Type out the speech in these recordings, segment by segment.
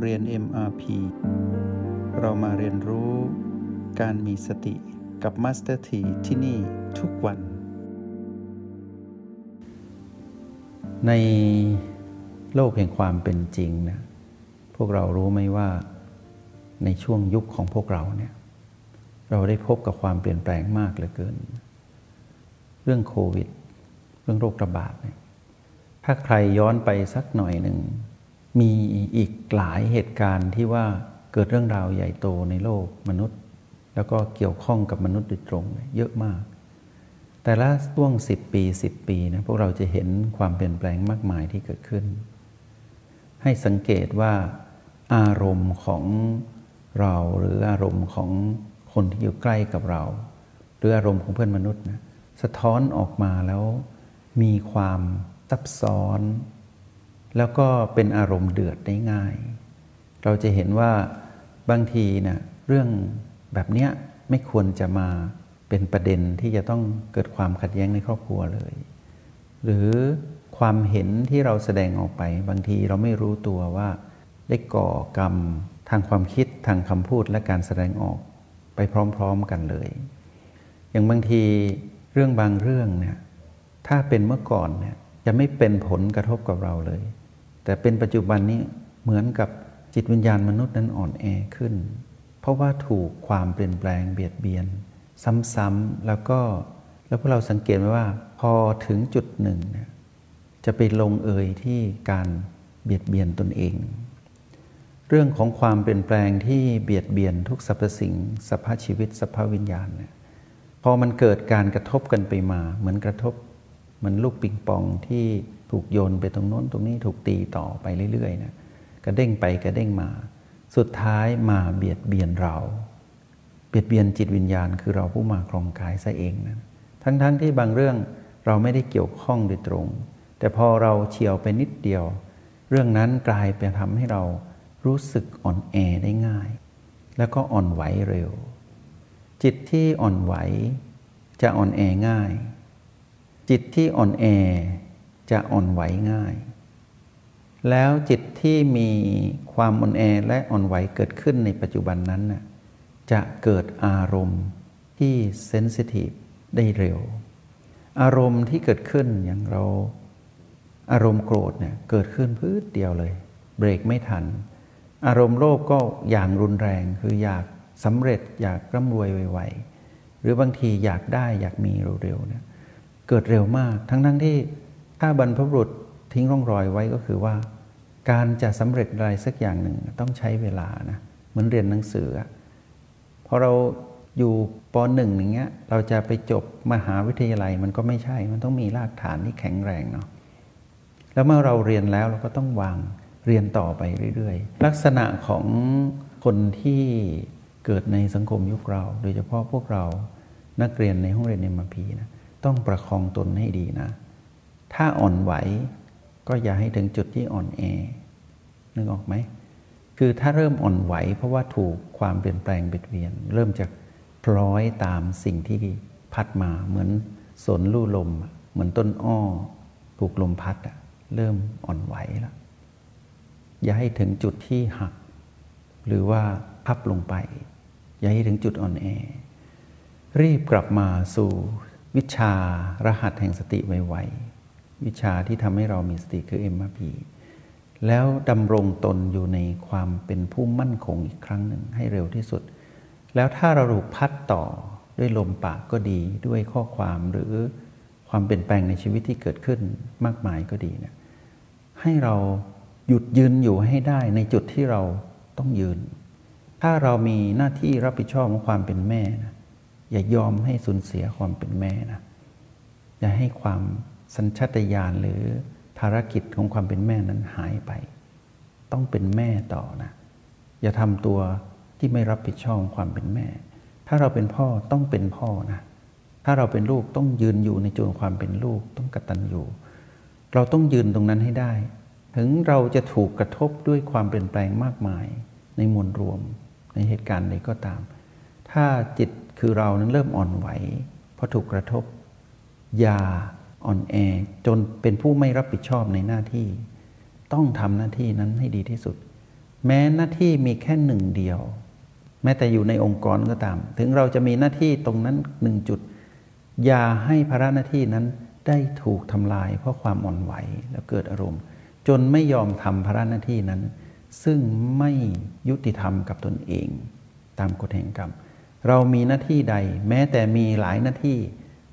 เรียน MRP เรามาเรียนรู้การมีสติกับ Master T ที่ที่นี่ทุกวัน ในโลกแห่งความเป็นจริงนะพวกเรารู้ไหมว่าในช่วงยุคของพวกเราเนี่ยเราได้พบกับความเปลี่ยนแปลงมากเหลือเกิน เรื่องโควิด เรื่องโรคระบาดเนี่ยถ้าใครย้อนไปสักหน่อยหนึ่ง มีอีกหลายเหตุการณ์ที่ว่าเกิดเรื่องราวใหญ่โตในโลกมนุษย์ แล้วก็เกี่ยวข้องกับมนุษย์โดยตรงเยอะมาก แต่ละช่วงสิบปีสิบปีนะพวกเราจะเห็นความเปลี่ยนแปลงมากมายที่เกิดขึ้น ให้สังเกตว่าอารมณ์ของเราหรืออารมณ์ของคนที่อยู่ใกล้กับเรา หรืออารมณ์ของเพื่อนมนุษย์นะสะท้อนออกมาแล้วมีความซับซ้อน แล้วก็เป็นอารมณ์เดือดได้ง่าย เราจะเห็นว่าบางทีนะเรื่องแบบเนี้ยไม่ควรจะมาเป็นประเด็นที่จะต้องเกิดความขัดแย้งในครอบครัวเลย หรือความเห็นที่เราแสดงออกไป บางทีเราไม่รู้ตัวว่าได้ก่อกรรมทางความคิดทางคำพูดและการแสดงออกไปพร้อมๆกันเลย อย่างบางทีเรื่องบางเรื่องเนี่ยถ้าเป็นเมื่อก่อนเนี่ยจะไม่เป็นผลกระทบกับเราเลย แต่เป็นปัจจุบันนี้เหมือนกับจิตวิญญาณมนุษย์นั้นอ่อนแอขึ้น เพราะว่าถูกความเปลี่ยนแปลงเบียดเบียน ซ้ำๆแล้วก็แล้วพวกเราสังเกตไหมว่า พอถึงจุดหนึ่งเนี่ยจะไปลงเอยที่การเบียดเบียนตนเอง เรื่องของความเปลี่ยนแปลงที่เบียดเบียนทุกสรรพสิ่งสภาพชีวิตสภาพวิญญาณเนี่ยพอมันเกิดการกระทบกันไปมา เหมือนกระทบเหมือนลูกปิงปองที่ ถูกโยนไปตรงโน้นตรงนี้ถูกตีต่อไปเรื่อยๆนะกระเด้งไปกระเด้งมา สุดท้ายมาเบียดเบียนเรา เบียดเบียนจิตวิญญาณ คือเราผู้มาครองกายซะเองนะทั้งๆทที่บางเรื่องเราไม่ได้เกี่ยวข้องโดยตรง แต่พอเราเฉียวไปนิดเดียว เรื่องนั้นกลายเป็นทำให้เรารู้สึกอ่อนแอได้ง่าย แล้วก็อ่อนไหวเร็ว จิตที่อ่อนไหวจะอ่อนแอง่าย จิตที่อ่อนแอ จะอ่อนไหวง่าย แล้วจิตที่มีความอ่อนแอและอ่อนไหวเกิดขึ้นในปัจจุบันนั้นน่ะจะเกิดอารมณ์ที่เซนซิทีฟได้เร็ว อารมณ์ที่เกิดขึ้นอย่างเราอารมณ์โกรธเนี่ยเกิดขึ้นพืดเดียวเลย เบรกไม่ทัน อารมณ์โลภก็อย่างรุนแรงคืออยากสำเร็จอยากร่ำรวยไวๆหรือบางทีอยากได้อยากมีเร็วๆเนี่ยเกิดเร็วมาก ทั้งๆทที่ ถ้าบรรพบุรุษทิ้งร่องรอยไว้ก็คือว่า การจะสำเร็จอะไรสักอย่างหนึ่งต้องใช้เวลานะเหมือนเรียนหนังสือพอเราอยู่ปหนึ่งอย่างเงี้ยเราจะไปจบมหาวิทยาลัยมันก็ไม่ใช่ มันต้องมีรากฐานที่แข็งแรงเนาะแล้วเมื่อเราเรียนแล้วเราก็ต้องวางเรียนต่อไปเรื่อยๆ ลักษณะของคนที่เกิดในสังคมยุคเรา โดยเฉพาะพวกเรานักเรียนในห้องเรียนในมพีนะต้องประคองตนให้ดีนะ ถ้าอ่อนไหวก็อย่าให้ถึงจุดที่อ่อนแอนึกออกไหมคือถ้าเริ่มอ่อนไหว เพราะว่าถูกความเปลี่ยนแปลงเบียดเบียน เริ่มจากพร้อยตามสิ่งที่พัดมาเหมือนสนลู่ลม เหมือนต้นอ้อ ถูกลมพัดเริ่มอ่อนไหวแล้วอย่าให้ถึงจุดที่หัก หรือว่าพับลงไป อย่าให้ถึงจุดอ่อนแอ รีบกลับมาสู่วิชารหัสแห่งสติไวๆ วิชาที่ทำให้เรามีสติคือ MRP แล้วดำรงตนอยู่ในความเป็นผู้มั่นคงอีกครั้งหนึ่งให้เร็วที่สุด แล้วถ้าเราถูกพัดต่อด้วยลมปากก็ดีด้วยข้อความหรือความเปลี่ยนแปลงในชีวิตที่เกิดขึ้นมากมายก็ดีเนี่ยให้เราหยุดยืนอยู่ให้ได้ในจุดที่เราต้องยืน ถ้าเรามีหน้าที่รับผิดชอบของความเป็นแม่นะอย่ายอมให้สูญเสียความเป็นแม่นะอย่าให้ความ สัญชาตญาณหรือภารกิจของความเป็นแม่นั้นหายไป ต้องเป็นแม่ต่อนะ อย่าทำตัวที่ไม่รับผิดชอบความเป็นแม่ ถ้าเราเป็นพ่อต้องเป็นพ่อนะ ถ้าเราเป็นลูกต้องยืนอยู่ในจุดความเป็นลูกต้องกตัญญูเราต้องยืนตรงนั้นให้ได้ ถึงเราจะถูกกระทบด้วยความเปลี่ยนแปลงมากมาย ในมวลรวม ในเหตุการณ์ใดก็ตาม ถ้าจิตคือเรานั้นเริ่มอ่อนไหวเพราะถูกกระทบ อย่า อ่อนแอจนเป็นผู้ไม่รับผิดชอบในหน้าที่ ต้องทำหน้าที่นั้นให้ดีที่สุด แม้หน้าที่มีแค่หนึ่งเดียว แม้แต่อยู่ในองค์กรก็ตาม ถึงเราจะมีหน้าที่ตรงนั้นหนึ่งจุด อย่าให้ภาระหน้าที่นั้นได้ถูกทำลายเพราะความอ่อนไหวแล้วเกิดอารมณ์ จนไม่ยอมทำภาระหน้าที่นั้น ซึ่งไม่ยุติธรรมกับตนเอง ตามกฎแห่งกรรม เรามีหน้าที่ใด แม้แต่มีหลายหน้าที่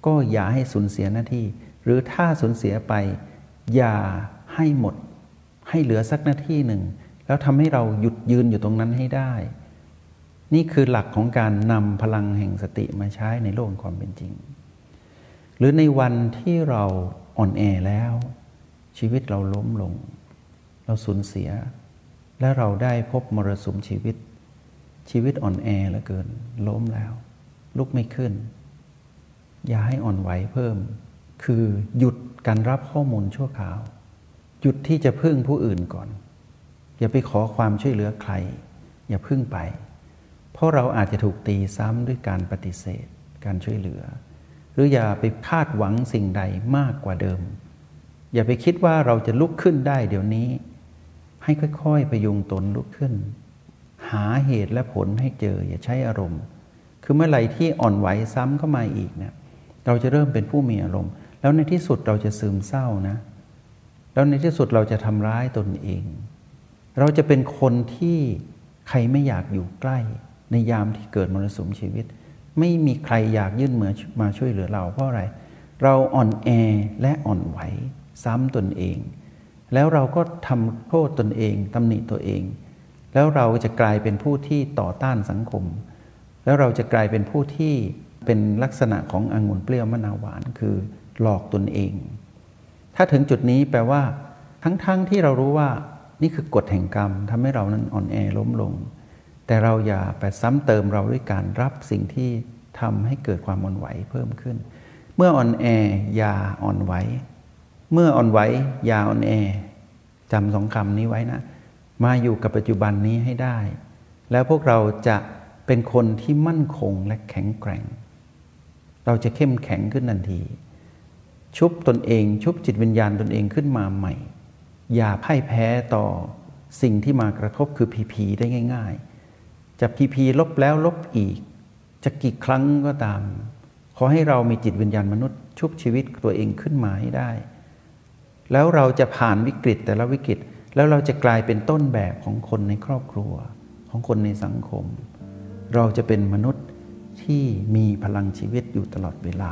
ก็อย่าให้สูญเสียหน้าที่ หรือถ้าสูญเสียไป อย่าให้หมด ให้เหลือสักนาทีหนึ่ง แล้วทำให้เราหยุดยืนอยู่ตรงนั้นให้ได้ นี่คือหลักของการนำพลังแห่งสติมาใช้ในโลกความเป็นจริง หรือในวันที่เราอ่อนแอแล้ว ชีวิตเราล้มลง เราสูญเสีย และเราได้พบมรสุมชีวิต ชีวิตอ่อนแอเหลือเกิน ล้มแล้ว ลุกไม่ขึ้น อย่าให้อ่อนไหวเพิ่ม คือหยุดการรับข้อมูลชั่วคราว หยุดที่จะพึ่งผู้อื่นก่อน อย่าไปขอความช่วยเหลือใคร อย่าพึ่งไป เพราะเราอาจจะถูกตีซ้ำด้วยการปฏิเสธ การช่วยเหลือ หรืออย่าไปคาดหวังสิ่งใดมากกว่าเดิม อย่าไปคิดว่าเราจะลุกขึ้นได้เดี๋ยวนี้ ให้ค่อยๆประยุงตนลุกขึ้น หาเหตุและผลให้เจอ อย่าใช้อารมณ์ คือเมื่อไหร่ที่อ่อนไหวซ้ำเข้ามาอีกเนี่ยเราจะเริ่มเป็นผู้มีอารมณ์ แล้วในที่สุดเราจะซึมเศร้านะ แล้วในที่สุดเราจะทำร้ายตนเอง เราจะเป็นคนที่ใครไม่อยากอยู่ใกล้ ในยามที่เกิดมรสุมชีวิต ไม่มีใครอยากยื่นมือมาช่วยเหลือเราเพราะอะไร เราอ่อนแอและอ่อนไหวซ้ำตนเอง แล้วเราก็ทำโทษตนเองตำหนิตัวเอง แล้วเราจะกลายเป็นผู้ที่ต่อต้านสังคม แล้วเราจะกลายเป็นผู้ที่เป็นลักษณะขององุ่นเปรี้ยวมะนาวหวานคือ หลอกตนเอง ถ้าถึงจุดนี้แปลว่า ทั้งๆทที่เรารู้ว่านี่คือกฎแห่งกรรมทำให้เรานั้นอ่อนแอล้มลง แต่เราอย่าไปซ้ำเติมเราด้วยการรับสิ่งที่ทำให้เกิดความอ่อนไหวเพิ่มขึ้น เมื่ออ่อนแออย่าอ่อนไหว เมื่ออ่อนไหวอย่าอ่อนแอจำสองคำนี้ไว้นะ มาอยู่กับปัจจุบันนี้ให้ได้ แล้วพวกเราจะเป็นคนที่มั่นคงและแข็งแกร่ง เราจะเข้มแข็งขึ้นทันที ชุบตนเอง ชุบจิตวิญญาณตนเองขึ้นมาใหม่ อย่าพ่ายแพ้ต่อสิ่งที่มากระทบคือพีพีได้ง่าย ๆ จะพีพีลบแล้วลบอีก จะกี่ครั้งก็ตาม ขอให้เรามีจิตวิญญาณมนุษย์ ชุบชีวิตตัวเองขึ้นมาให้ได้ แล้วเราจะผ่านวิกฤตแต่ละวิกฤต แล้วเราจะกลายเป็นต้นแบบของคนในครอบครัว ของคนในสังคม เราจะเป็นมนุษย์ที่มีพลังชีวิตอยู่ตลอดเวลา